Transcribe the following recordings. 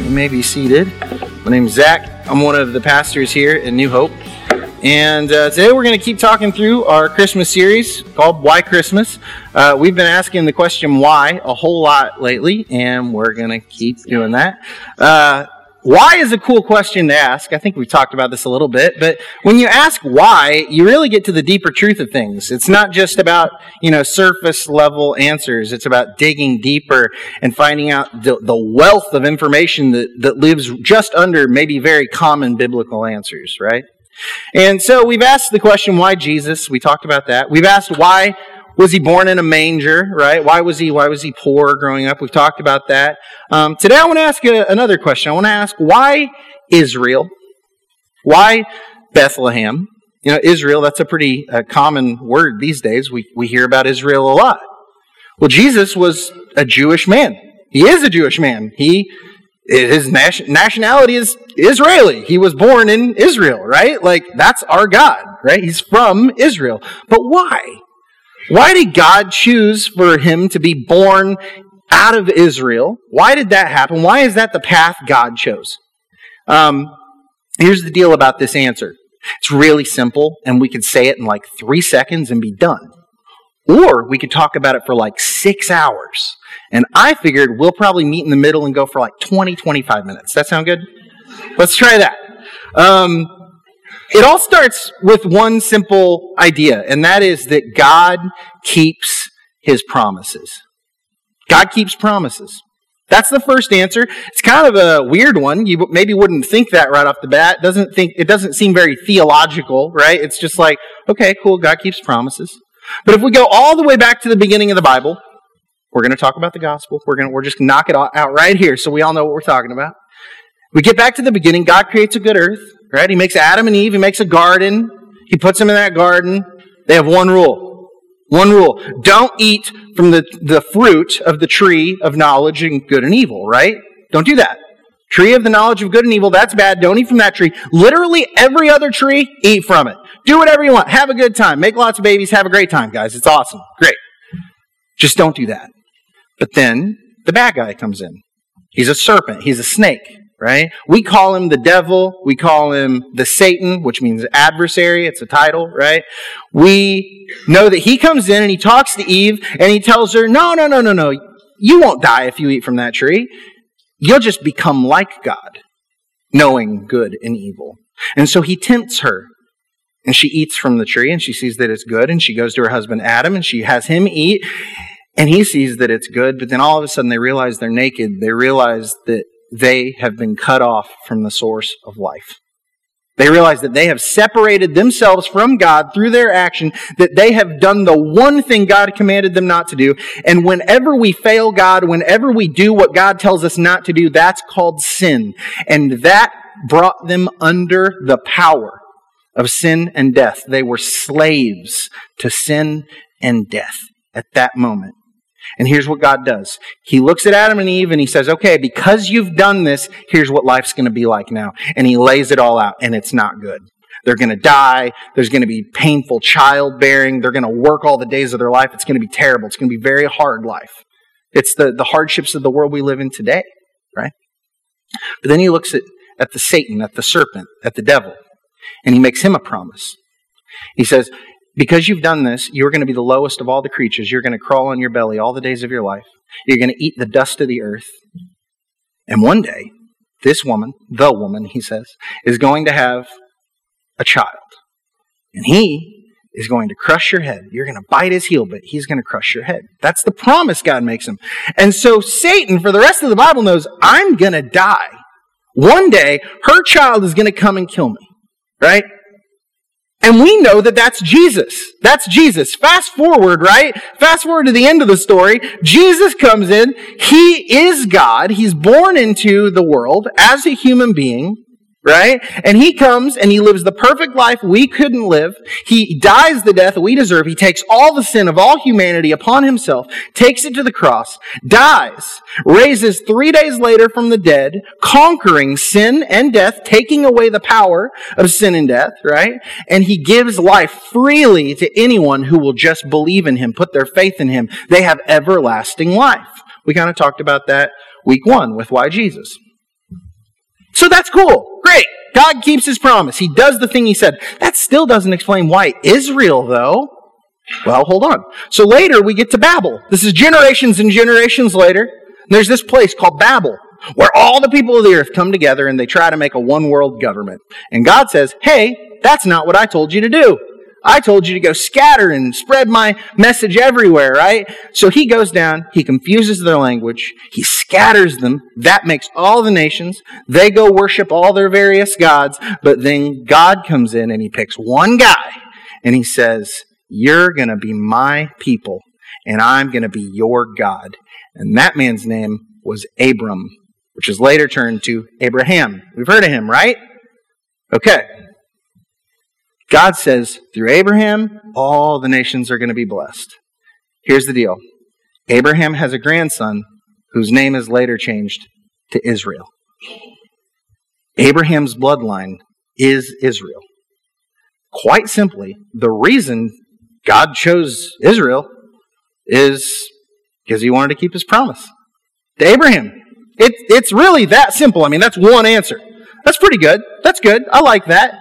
You may be seated. My name is Zach. I'm one of the pastors here in New Hope. And uh, today we're going to keep talking through our Christmas series called Why Christmas. Uh, we've been asking the question why a whole lot lately, and we're going to keep doing that. Uh, why is a cool question to ask. I think we've talked about this a little bit, but when you ask why, you really get to the deeper truth of things. It's not just about, you know, surface level answers. It's about digging deeper and finding out the, the wealth of information that, that lives just under maybe very common biblical answers, right? And so we've asked the question, why Jesus? We talked about that. We've asked why was he born in a manger, right? Why was he, why was he poor growing up? We've talked about that. Um, today I want to ask another question. I want to ask why Israel? Why Bethlehem? You know, Israel, that's a pretty uh, common word these days. We, we hear about Israel a lot. Well, Jesus was a Jewish man. He is a Jewish man. He his nationality is Israeli. He was born in Israel, right? Like, that's our God, right? He's from Israel. But why? Why did God choose for him to be born out of Israel? Why did that happen? Why is that the path God chose? Um, here's the deal about this answer it's really simple, and we could say it in like three seconds and be done. Or we could talk about it for like six hours. And I figured we'll probably meet in the middle and go for like 20, 25 minutes. That sound good? Let's try that. Um, it all starts with one simple idea, and that is that God keeps his promises. God keeps promises. That's the first answer. It's kind of a weird one. You maybe wouldn't think that right off the bat. Doesn't think it doesn't seem very theological, right? It's just like, okay, cool, God keeps promises. But if we go all the way back to the beginning of the Bible, we're going to talk about the gospel. We're going to we're just knock it out right here so we all know what we're talking about. We get back to the beginning. God creates a good earth, right? He makes Adam and Eve. He makes a garden. He puts them in that garden. They have one rule. One rule. Don't eat from the, the fruit of the tree of knowledge and good and evil, right? Don't do that. Tree of the knowledge of good and evil, that's bad. Don't eat from that tree. Literally every other tree, eat from it. Do whatever you want. Have a good time. Make lots of babies. Have a great time, guys. It's awesome. Great. Just don't do that. But then the bad guy comes in. He's a serpent. He's a snake right? We call him the devil. We call him the Satan, which means adversary. It's a title, right? We know that he comes in and he talks to Eve and he tells her, no, no, no, no, no. You won't die if you eat from that tree. You'll just become like God, knowing good and evil. And so he tempts her. And she eats from the tree and she sees that it's good. And she goes to her husband Adam and she has him eat. And he sees that it's good. But then all of a sudden they realize they're naked. They realize that they have been cut off from the source of life. They realize that they have separated themselves from God through their action, that they have done the one thing God commanded them not to do. And whenever we fail God, whenever we do what God tells us not to do, that's called sin. And that brought them under the power of sin and death. They were slaves to sin and death at that moment. And here's what God does. He looks at Adam and Eve and he says, okay, because you've done this, here's what life's going to be like now. And he lays it all out and it's not good. They're going to die. There's going to be painful childbearing. They're going to work all the days of their life. It's going to be terrible. It's going to be very hard life. It's the, the hardships of the world we live in today, right? But then he looks at, at the Satan, at the serpent, at the devil, and he makes him a promise. He says, because you've done this, you're going to be the lowest of all the creatures. You're going to crawl on your belly all the days of your life. You're going to eat the dust of the earth. And one day, this woman, the woman, he says, is going to have a child. And he is going to crush your head. You're going to bite his heel, but he's going to crush your head. That's the promise God makes him. And so Satan, for the rest of the Bible, knows I'm going to die. One day, her child is going to come and kill me. Right? And we know that that's Jesus. That's Jesus. Fast forward, right? Fast forward to the end of the story. Jesus comes in. He is God. He's born into the world as a human being right? And he comes and he lives the perfect life we couldn't live. He dies the death we deserve. He takes all the sin of all humanity upon himself, takes it to the cross, dies, raises three days later from the dead, conquering sin and death, taking away the power of sin and death, right? And he gives life freely to anyone who will just believe in him, put their faith in him. They have everlasting life. We kind of talked about that week one with why Jesus. So that's cool. Great. God keeps his promise. He does the thing he said. That still doesn't explain why Israel, though. Well, hold on. So later we get to Babel. This is generations and generations later. There's this place called Babel where all the people of the earth come together and they try to make a one world government. And God says, hey, that's not what I told you to do. I told you to go scatter and spread my message everywhere, right? So he goes down, he confuses their language, he scatters them. That makes all the nations. They go worship all their various gods, but then God comes in and he picks one guy and he says, You're going to be my people and I'm going to be your God. And that man's name was Abram, which is later turned to Abraham. We've heard of him, right? Okay. God says, through Abraham, all the nations are going to be blessed. Here's the deal Abraham has a grandson whose name is later changed to Israel. Abraham's bloodline is Israel. Quite simply, the reason God chose Israel is because he wanted to keep his promise to Abraham. It, it's really that simple. I mean, that's one answer. That's pretty good. That's good. I like that.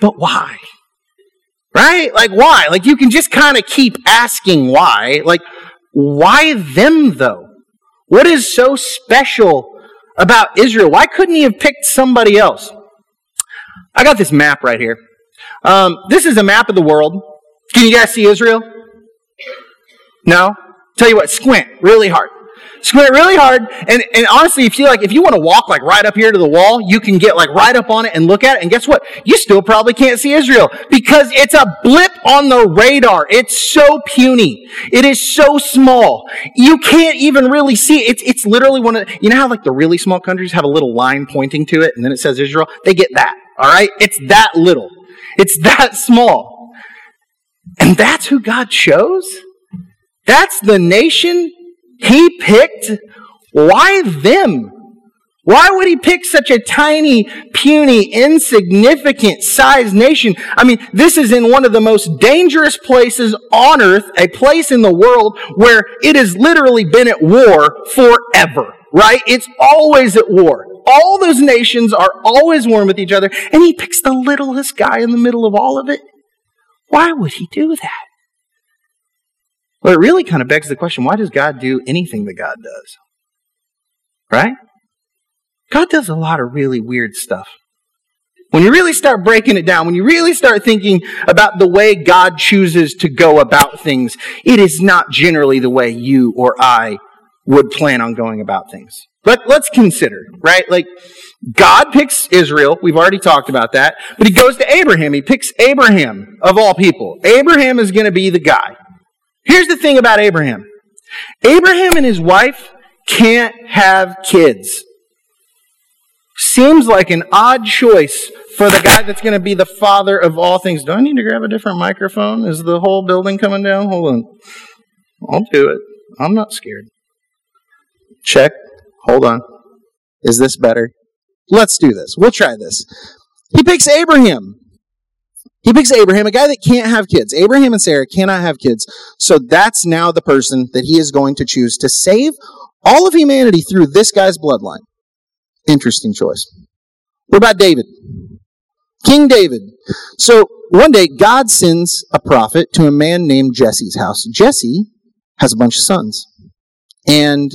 But why? Right? Like, why? Like, you can just kind of keep asking why. Like, why them, though? What is so special about Israel? Why couldn't he have picked somebody else? I got this map right here. Um, this is a map of the world. Can you guys see Israel? No? Tell you what, squint really hard. Squint really hard, and, and honestly, if you like, if you want to walk like right up here to the wall, you can get like right up on it and look at it, and guess what? You still probably can't see Israel because it's a blip on the radar. It's so puny. It is so small. You can't even really see it. It's, it's literally one of, you know how like the really small countries have a little line pointing to it, and then it says Israel? They get that, alright? It's that little. It's that small. And that's who God chose? That's the nation he picked, why them? Why would he pick such a tiny, puny, insignificant sized nation? I mean, this is in one of the most dangerous places on earth, a place in the world where it has literally been at war forever, right? It's always at war. All those nations are always warm with each other, and he picks the littlest guy in the middle of all of it. Why would he do that? Well, it really kind of begs the question why does God do anything that God does? Right? God does a lot of really weird stuff. When you really start breaking it down, when you really start thinking about the way God chooses to go about things, it is not generally the way you or I would plan on going about things. But let's consider, right? Like, God picks Israel. We've already talked about that. But he goes to Abraham. He picks Abraham of all people. Abraham is going to be the guy. Here's the thing about Abraham Abraham and his wife can't have kids. Seems like an odd choice for the guy that's going to be the father of all things. Do I need to grab a different microphone? Is the whole building coming down? Hold on. I'll do it. I'm not scared. Check. Hold on. Is this better? Let's do this. We'll try this. He picks Abraham. He picks Abraham, a guy that can't have kids. Abraham and Sarah cannot have kids. So that's now the person that he is going to choose to save all of humanity through this guy's bloodline. Interesting choice. What about David? King David. So one day, God sends a prophet to a man named Jesse's house. Jesse has a bunch of sons. And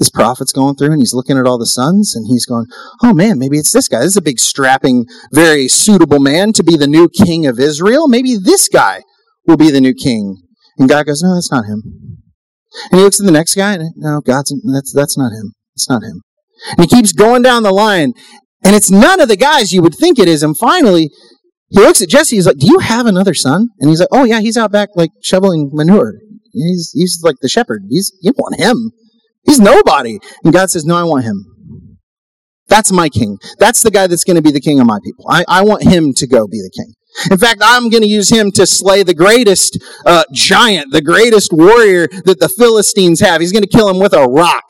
this prophet's going through and he's looking at all the sons and he's going, oh man, maybe it's this guy. This is a big, strapping, very suitable man to be the new king of Israel. Maybe this guy will be the new king. And God goes, no, that's not him. And he looks at the next guy and no, God's, that's, that's not him. It's not him. And he keeps going down the line and it's none of the guys you would think it is. And finally, he looks at Jesse. He's like, "Do you have another son?" And he's like, "Oh yeah, he's out back like shoveling manure. He's he's like the shepherd. He's you want him. He's nobody." And God says, "No, I want him. That's my king. That's the guy that's going to be the king of my people. I, I want him to go be the king." In fact, I'm going to use him to slay the greatest uh, giant, the greatest warrior that the Philistines have. He's going to kill him with a rock.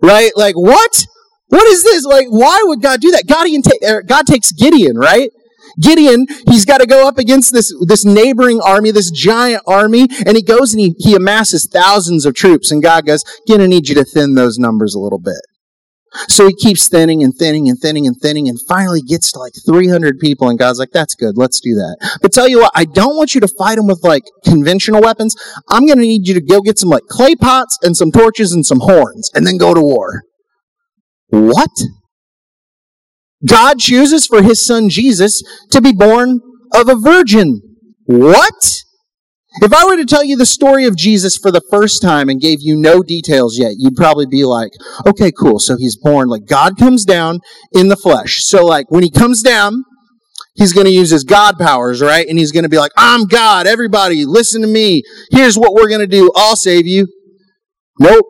Right? Like, what? What is this? Like, why would God do that? God, er, God takes Gideon, right? Gideon, he's got to go up against this, this neighboring army, this giant army, and he goes and he, he amasses thousands of troops. And God goes, Gideon, need you to thin those numbers a little bit. So he keeps thinning and thinning and thinning and thinning and finally gets to like 300 people. And God's like, that's good. Let's do that. But tell you what, I don't want you to fight them with like conventional weapons. I'm going to need you to go get some like clay pots and some torches and some horns and then go to war. What? God chooses for his son Jesus to be born of a virgin. What? If I were to tell you the story of Jesus for the first time and gave you no details yet, you'd probably be like, okay, cool. So he's born, like God comes down in the flesh. So like when he comes down, he's going to use his God powers, right? And he's going to be like, I'm God. Everybody listen to me. Here's what we're going to do. I'll save you. Nope.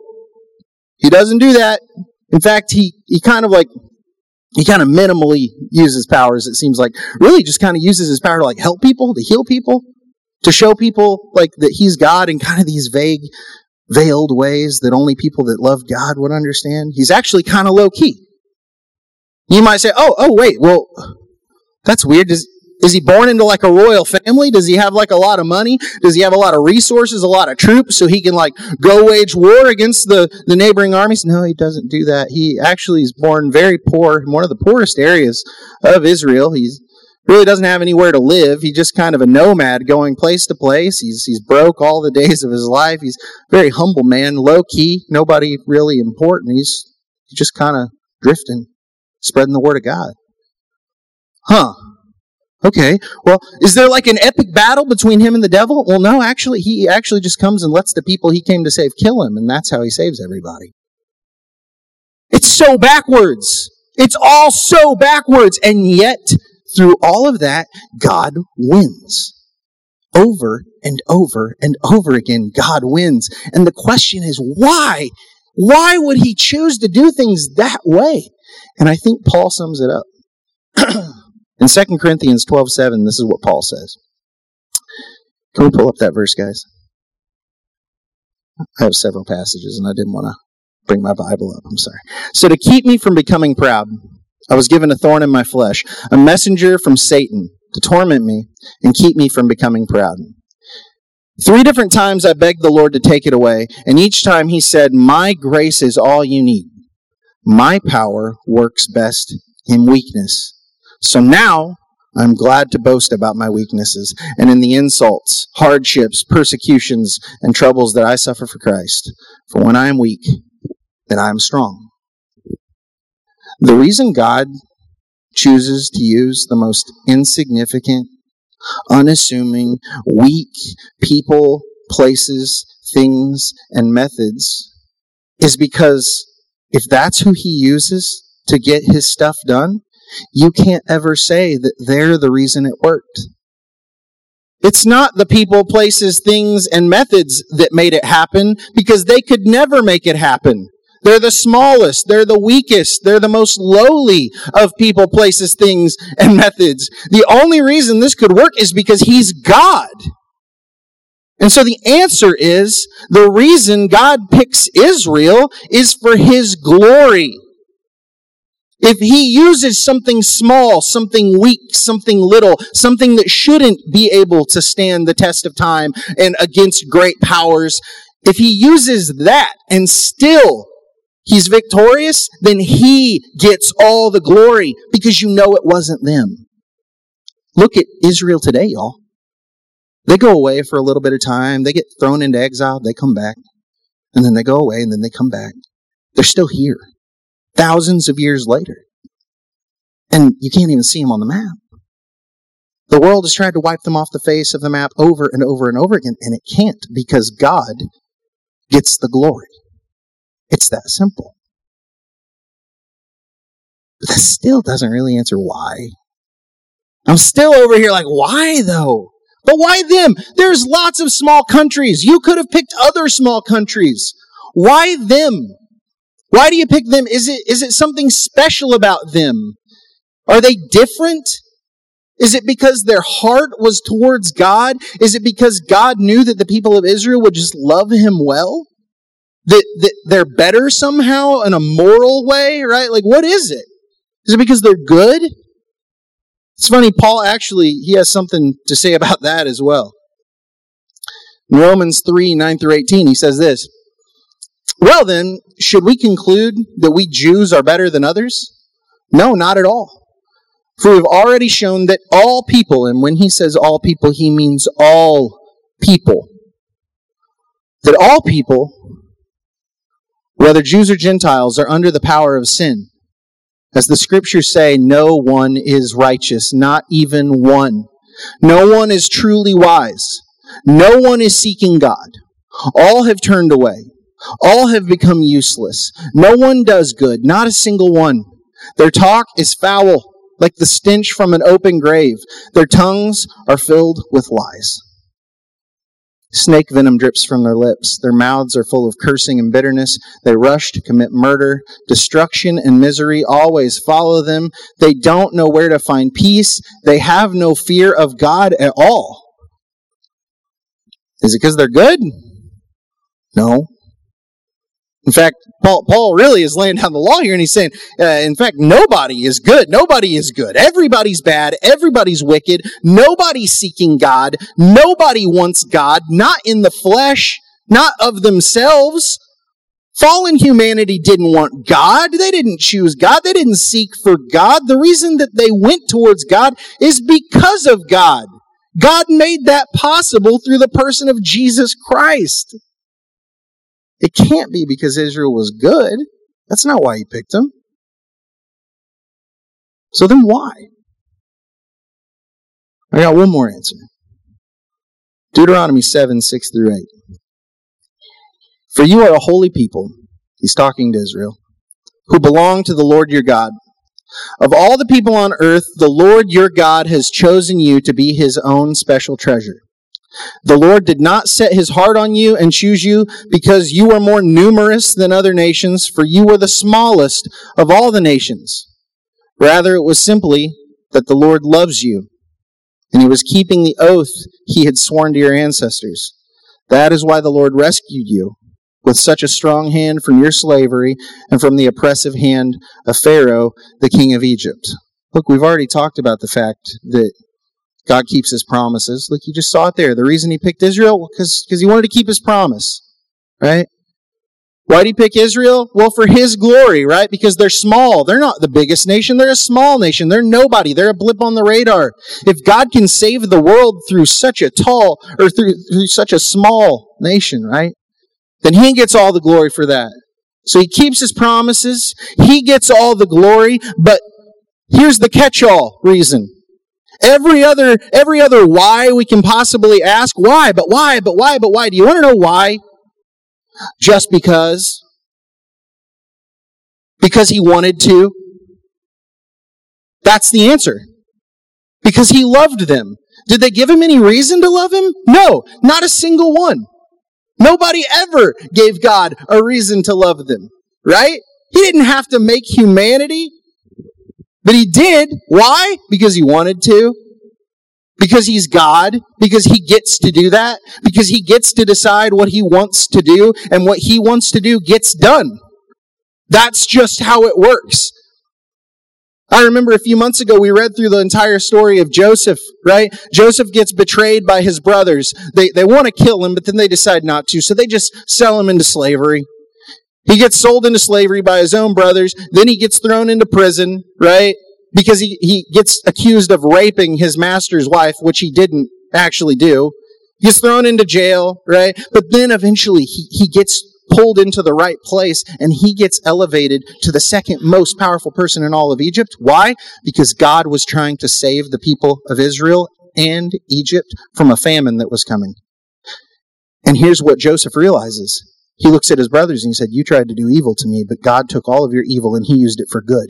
He doesn't do that. In fact, he, he kind of like he kind of minimally uses powers, it seems like. Really just kind of uses his power to like help people, to heal people, to show people like that he's God in kind of these vague, veiled ways that only people that love God would understand. He's actually kind of low key. You might say, oh, oh, wait, well, that's weird. Does, is he born into like a royal family? Does he have like a lot of money? Does he have a lot of resources, a lot of troops so he can like go wage war against the, the neighboring armies? No, he doesn't do that. He actually is born very poor in one of the poorest areas of Israel. He's really doesn't have anywhere to live. He's just kind of a nomad going place to place. He's he's broke all the days of his life. He's very humble man, low key, nobody really important. He's just kind of drifting, spreading the word of God. Huh. Okay, well, is there like an epic battle between him and the devil? Well, no, actually, he actually just comes and lets the people he came to save kill him, and that's how he saves everybody. It's so backwards. It's all so backwards, and yet, through all of that, God wins. Over and over and over again, God wins. And the question is, why? Why would he choose to do things that way? And I think Paul sums it up. In 2 Corinthians 12 7, this is what Paul says. Can we pull up that verse, guys? I have several passages and I didn't want to bring my Bible up. I'm sorry. So, to keep me from becoming proud, I was given a thorn in my flesh, a messenger from Satan to torment me and keep me from becoming proud. Three different times I begged the Lord to take it away, and each time he said, My grace is all you need. My power works best in weakness. So now I'm glad to boast about my weaknesses and in the insults, hardships, persecutions, and troubles that I suffer for Christ. For when I am weak, then I am strong. The reason God chooses to use the most insignificant, unassuming, weak people, places, things, and methods is because if that's who he uses to get his stuff done, you can't ever say that they're the reason it worked. It's not the people, places, things, and methods that made it happen because they could never make it happen. They're the smallest, they're the weakest, they're the most lowly of people, places, things, and methods. The only reason this could work is because He's God. And so the answer is the reason God picks Israel is for His glory. If he uses something small, something weak, something little, something that shouldn't be able to stand the test of time and against great powers, if he uses that and still he's victorious, then he gets all the glory because you know it wasn't them. Look at Israel today, y'all. They go away for a little bit of time. They get thrown into exile. They come back. And then they go away and then they come back. They're still here thousands of years later. And you can't even see them on the map. The world has tried to wipe them off the face of the map over and over and over again, and it can't because God gets the glory. It's that simple. But that still doesn't really answer why. I'm still over here like, why though? But why them? There's lots of small countries. You could have picked other small countries. Why them? Why do you pick them? Is it, is it something special about them? Are they different? Is it because their heart was towards God? Is it because God knew that the people of Israel would just love him well? That, that they're better somehow in a moral way, right? Like, what is it? Is it because they're good? It's funny, Paul actually, he has something to say about that as well. In Romans 3 9 through 18, he says this Well, then, should we conclude that we Jews are better than others? No, not at all. For we've already shown that all people, and when he says all people, he means all people, that all people, whether Jews or Gentiles, are under the power of sin. As the scriptures say, no one is righteous, not even one. No one is truly wise. No one is seeking God. All have turned away. All have become useless. No one does good, not a single one. Their talk is foul, like the stench from an open grave. Their tongues are filled with lies. Snake venom drips from their lips. Their mouths are full of cursing and bitterness. They rush to commit murder. Destruction and misery always follow them. They don't know where to find peace. They have no fear of God at all. Is it because they're good? No. In fact, Paul, Paul really is laying down the law here and he's saying, uh, in fact, nobody is good. Nobody is good. Everybody's bad. Everybody's wicked. Nobody's seeking God. Nobody wants God, not in the flesh, not of themselves. Fallen humanity didn't want God. They didn't choose God. They didn't seek for God. The reason that they went towards God is because of God. God made that possible through the person of Jesus Christ. It can't be because Israel was good. That's not why he picked them. So then why? I got one more answer. Deuteronomy 7, 6 through 8. For you are a holy people, he's talking to Israel, who belong to the Lord your God. Of all the people on earth, the Lord your God has chosen you to be his own special treasure. The Lord did not set his heart on you and choose you because you were more numerous than other nations, for you were the smallest of all the nations. Rather, it was simply that the Lord loves you, and he was keeping the oath he had sworn to your ancestors. That is why the Lord rescued you with such a strong hand from your slavery and from the oppressive hand of Pharaoh, the king of Egypt. Look, we've already talked about the fact that God keeps his promises. Look, you just saw it there. The reason he picked Israel, because he wanted to keep his promise. Right? Why did he pick Israel? Well, for his glory, right? Because they're small. They're not the biggest nation. They're a small nation. They're nobody. They're a blip on the radar. If God can save the world through such a tall, or through, through such a small nation, right? Then he gets all the glory for that. So he keeps his promises. He gets all the glory, but here's the catch-all reason. Every other, every other why we can possibly ask, why, but why, but why, but why? Do you want to know why? Just because? Because he wanted to? That's the answer. Because he loved them. Did they give him any reason to love him? No, not a single one. Nobody ever gave God a reason to love them, right? He didn't have to make humanity but he did. Why? Because he wanted to. Because he's God. Because he gets to do that. Because he gets to decide what he wants to do. And what he wants to do gets done. That's just how it works. I remember a few months ago we read through the entire story of Joseph, right? Joseph gets betrayed by his brothers. They, they want to kill him, but then they decide not to, so they just sell him into slavery. He gets sold into slavery by his own brothers. Then he gets thrown into prison, right? Because he, he gets accused of raping his master's wife, which he didn't actually do. He gets thrown into jail, right? But then eventually he, he gets pulled into the right place and he gets elevated to the second most powerful person in all of Egypt. Why? Because God was trying to save the people of Israel and Egypt from a famine that was coming. And here's what Joseph realizes he looks at his brothers and he said, You tried to do evil to me, but God took all of your evil and he used it for good.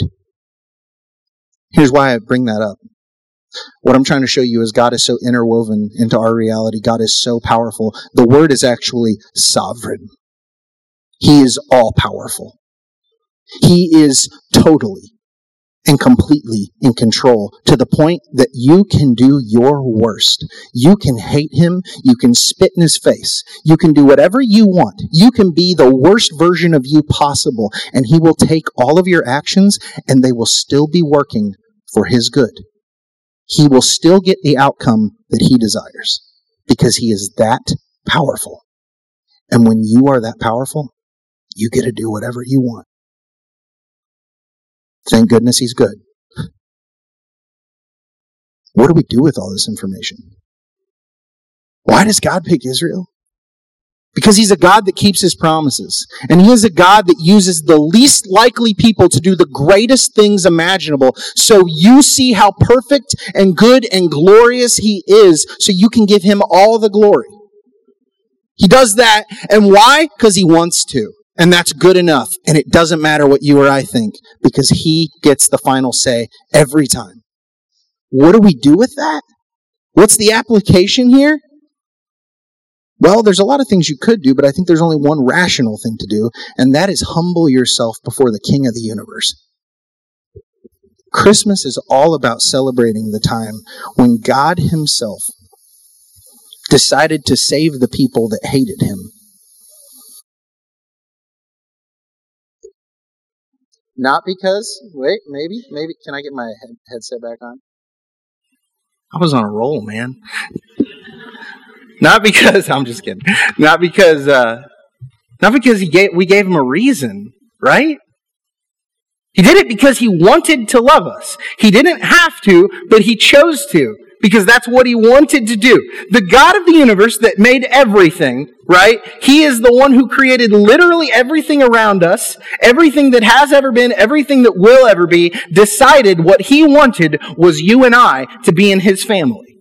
Here's why I bring that up. What I'm trying to show you is God is so interwoven into our reality. God is so powerful. The word is actually sovereign. He is all powerful. He is totally and completely in control to the point that you can do your worst. You can hate him. You can spit in his face. You can do whatever you want. You can be the worst version of you possible, and he will take all of your actions and they will still be working for his good. He will still get the outcome that he desires because he is that powerful. And when you are that powerful, you get to do whatever you want. Thank goodness he's good. What do we do with all this information? Why does God pick Israel? Because he's a God that keeps his promises. And he is a God that uses the least likely people to do the greatest things imaginable. So you see how perfect and good and glorious he is, so you can give him all the glory. He does that. And why? Because he wants to. And that's good enough. And it doesn't matter what you or I think because he gets the final say every time. What do we do with that? What's the application here? Well, there's a lot of things you could do, but I think there's only one rational thing to do, and that is humble yourself before the King of the universe. Christmas is all about celebrating the time when God Himself decided to save the people that hated Him Not because, wait, maybe, maybe, can I get my head, headset back on? I was on a roll, man. not because, I'm just kidding. Not because, uh, not because he gave, we gave him a reason, right? He did it because he wanted to love us. He didn't have to, but he chose to because that's what he wanted to do. The God of the universe that made everything, right? He is the one who created literally everything around us, everything that has ever been, everything that will ever be, decided what he wanted was you and I to be in his family.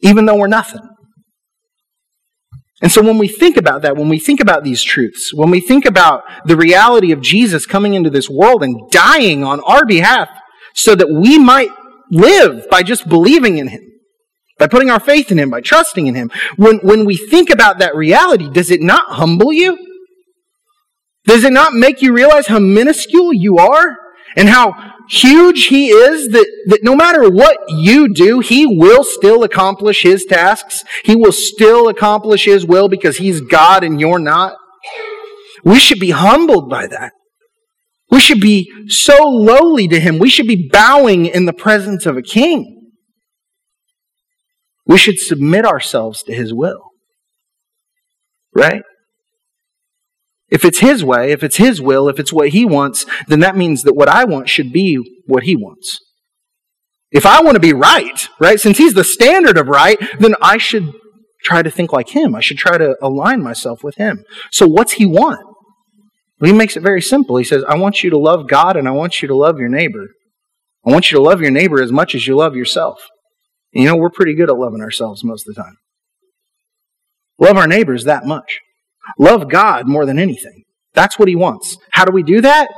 Even though we're nothing. And so when we think about that, when we think about these truths, when we think about the reality of Jesus coming into this world and dying on our behalf so that we might live by just believing in Him, by putting our faith in Him, by trusting in Him. When, when we think about that reality, does it not humble you? Does it not make you realize how minuscule you are and how huge He is that, that no matter what you do, He will still accomplish His tasks? He will still accomplish His will because He's God and you're not? We should be humbled by that. We should be so lowly to him. We should be bowing in the presence of a king. We should submit ourselves to his will. Right? If it's his way, if it's his will, if it's what he wants, then that means that what I want should be what he wants. If I want to be right, right, since he's the standard of right, then I should try to think like him. I should try to align myself with him. So what's he want? He makes it very simple. He says, I want you to love God and I want you to love your neighbor. I want you to love your neighbor as much as you love yourself. And you know, we're pretty good at loving ourselves most of the time. Love our neighbors that much. Love God more than anything. That's what he wants. How do we do that?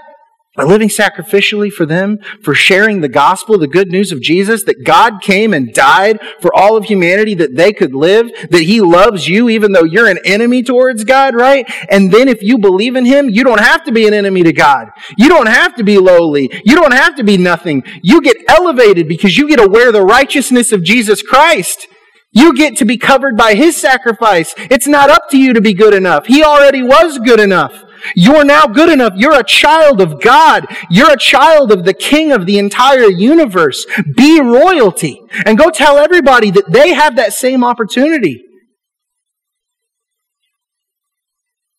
By living sacrificially for them, for sharing the gospel, the good news of Jesus, that God came and died for all of humanity, that they could live, that He loves you even though you're an enemy towards God, right? And then if you believe in Him, you don't have to be an enemy to God. You don't have to be lowly. You don't have to be nothing. You get elevated because you get aware the righteousness of Jesus Christ. You get to be covered by His sacrifice. It's not up to you to be good enough. He already was good enough. You're now good enough. You're a child of God. You're a child of the King of the entire universe. Be royalty. And go tell everybody that they have that same opportunity.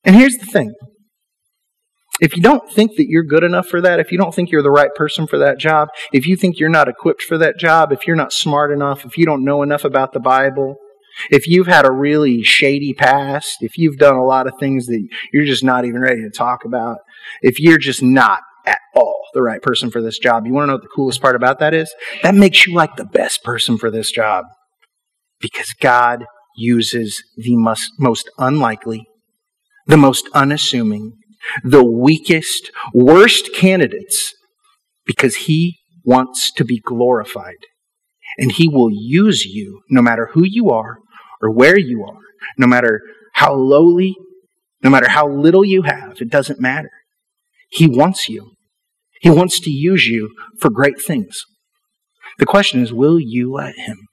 And here's the thing. If you don't think that you're good enough for that, if you don't think you're the right person for that job, if you think you're not equipped for that job, if you're not smart enough, if you don't know enough about the Bible, if you've had a really shady past, if you've done a lot of things that you're just not even ready to talk about, if you're just not at all the right person for this job, you want to know what the coolest part about that is? That makes you like the best person for this job. Because God uses the most, most unlikely, the most unassuming, the weakest, worst candidates because He wants to be glorified. And He will use you no matter who you are or where you are, no matter how lowly, no matter how little you have, it doesn't matter. He wants you. He wants to use you for great things. The question is, will you let Him?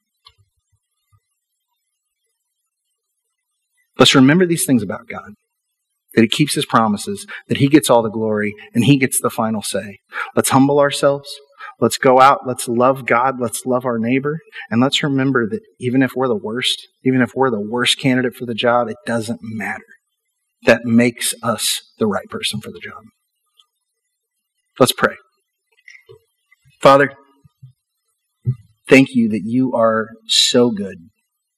Let's remember these things about God that He keeps His promises, that He gets all the glory, and He gets the final say. Let's humble ourselves. Let's go out. Let's love God. Let's love our neighbor. And let's remember that even if we're the worst, even if we're the worst candidate for the job, it doesn't matter. That makes us the right person for the job. Let's pray. Father, thank you that you are so good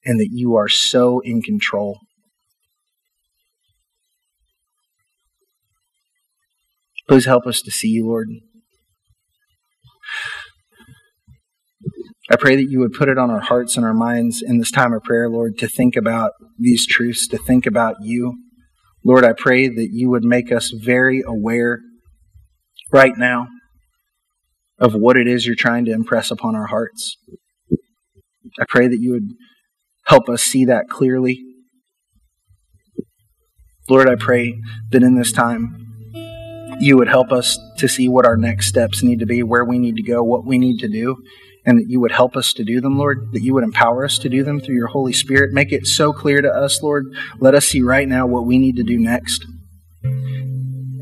and that you are so in control. Please help us to see you, Lord. I pray that you would put it on our hearts and our minds in this time of prayer, Lord, to think about these truths, to think about you. Lord, I pray that you would make us very aware right now of what it is you're trying to impress upon our hearts. I pray that you would help us see that clearly. Lord, I pray that in this time, you would help us to see what our next steps need to be, where we need to go, what we need to do, and that you would help us to do them, Lord, that you would empower us to do them through your Holy Spirit. Make it so clear to us, Lord. Let us see right now what we need to do next.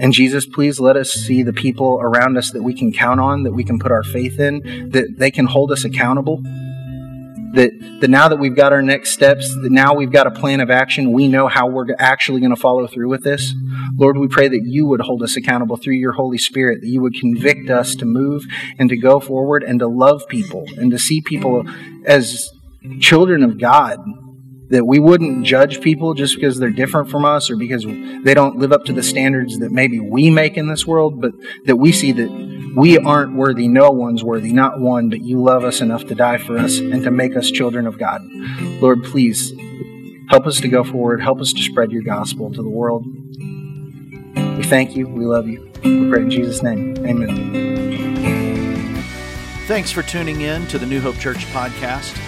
And Jesus, please let us see the people around us that we can count on, that we can put our faith in, that they can hold us accountable that, that now that we've got our next steps, that now we've got a plan of action, we know how we're actually going to follow through with this. Lord, we pray that you would hold us accountable through your Holy Spirit, that you would convict us to move and to go forward and to love people and to see people as children of God. That we wouldn't judge people just because they're different from us or because they don't live up to the standards that maybe we make in this world, but that we see that we aren't worthy, no one's worthy, not one, but you love us enough to die for us and to make us children of God. Lord, please help us to go forward. Help us to spread your gospel to the world. We thank you. We love you. We pray in Jesus' name. Amen. Thanks for tuning in to the New Hope Church podcast.